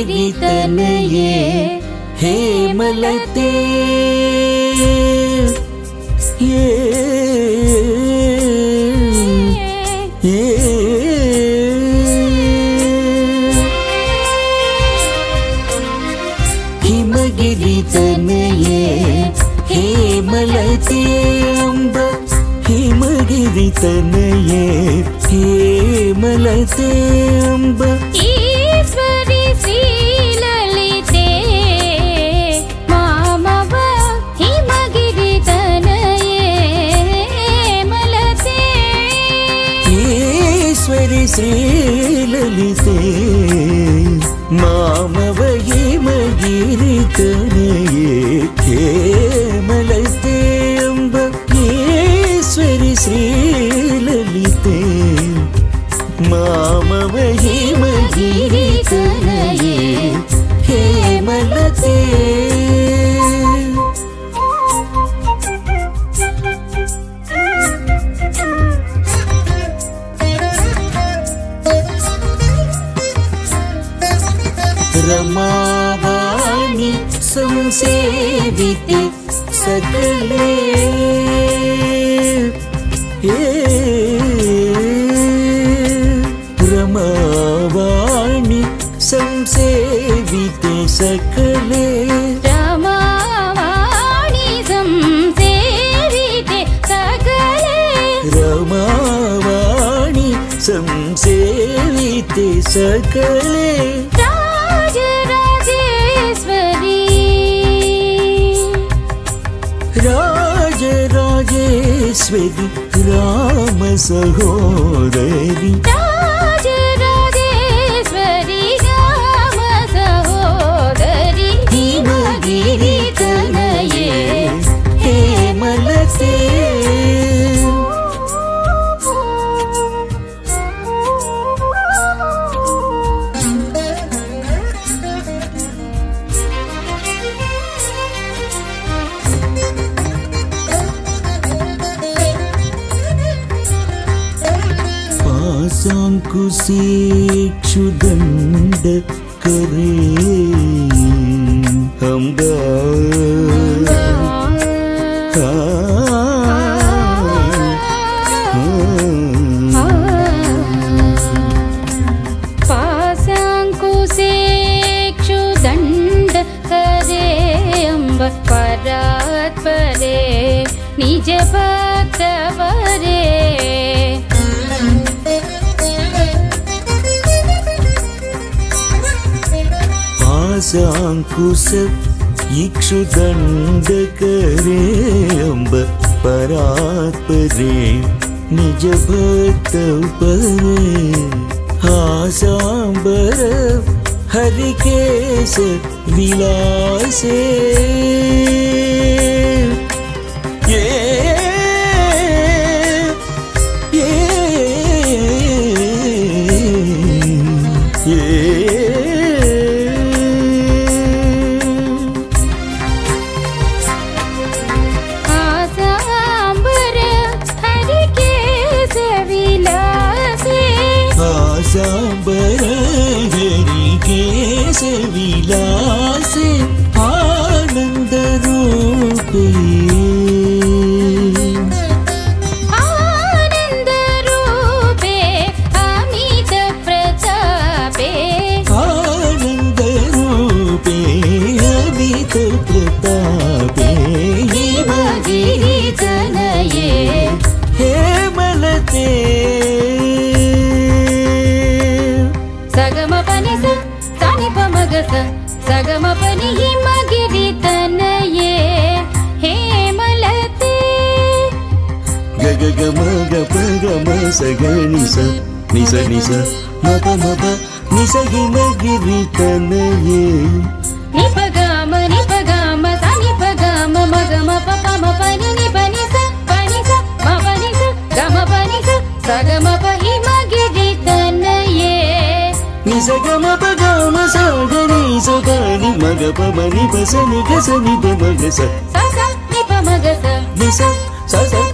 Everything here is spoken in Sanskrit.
ಹೇಗಿತನೆಯೇ ಹೇಮಲತೆ ಹಿಮಗಿರಿತನೆಯೇ ಹೇಮಲತೆ ಎಂಬ ಹಿಮಗಿರಿತನೆಯೇ ಹೇಮಲತೆ ಶ್ರೀಲಲಿಸೆ ಮಾಮವ ಮಗಿರಿತನ रमावाणि संसेविते सकले। हे रमावाणि संसेविते सकले। रमावाणि संसेविते सकले। रमावाणि संसेविते सकले रामसहोदरि पासाङ्कुशे क्षुदण्ड करे अम्बा पासाङ्कुशे क्षुदण्ड करे अम्ब परात्परे निज पासाङ्कुश इक्षुदण्डकरे अम्ब परात्परे निज भक्तपरे हासाम्बर हरिकेश विलासे 了。हिमगिरितनये हेमलते गग गम गप गम स ग नि स नि स। नि स मप मप नि स हिम गिरितनये निपगाम निपगाम सनिपगाम मगम पपम पनि निपनि स సగమ పగమ సాగని సొగని మగ పమని పసని గసని పమగ స నిస స స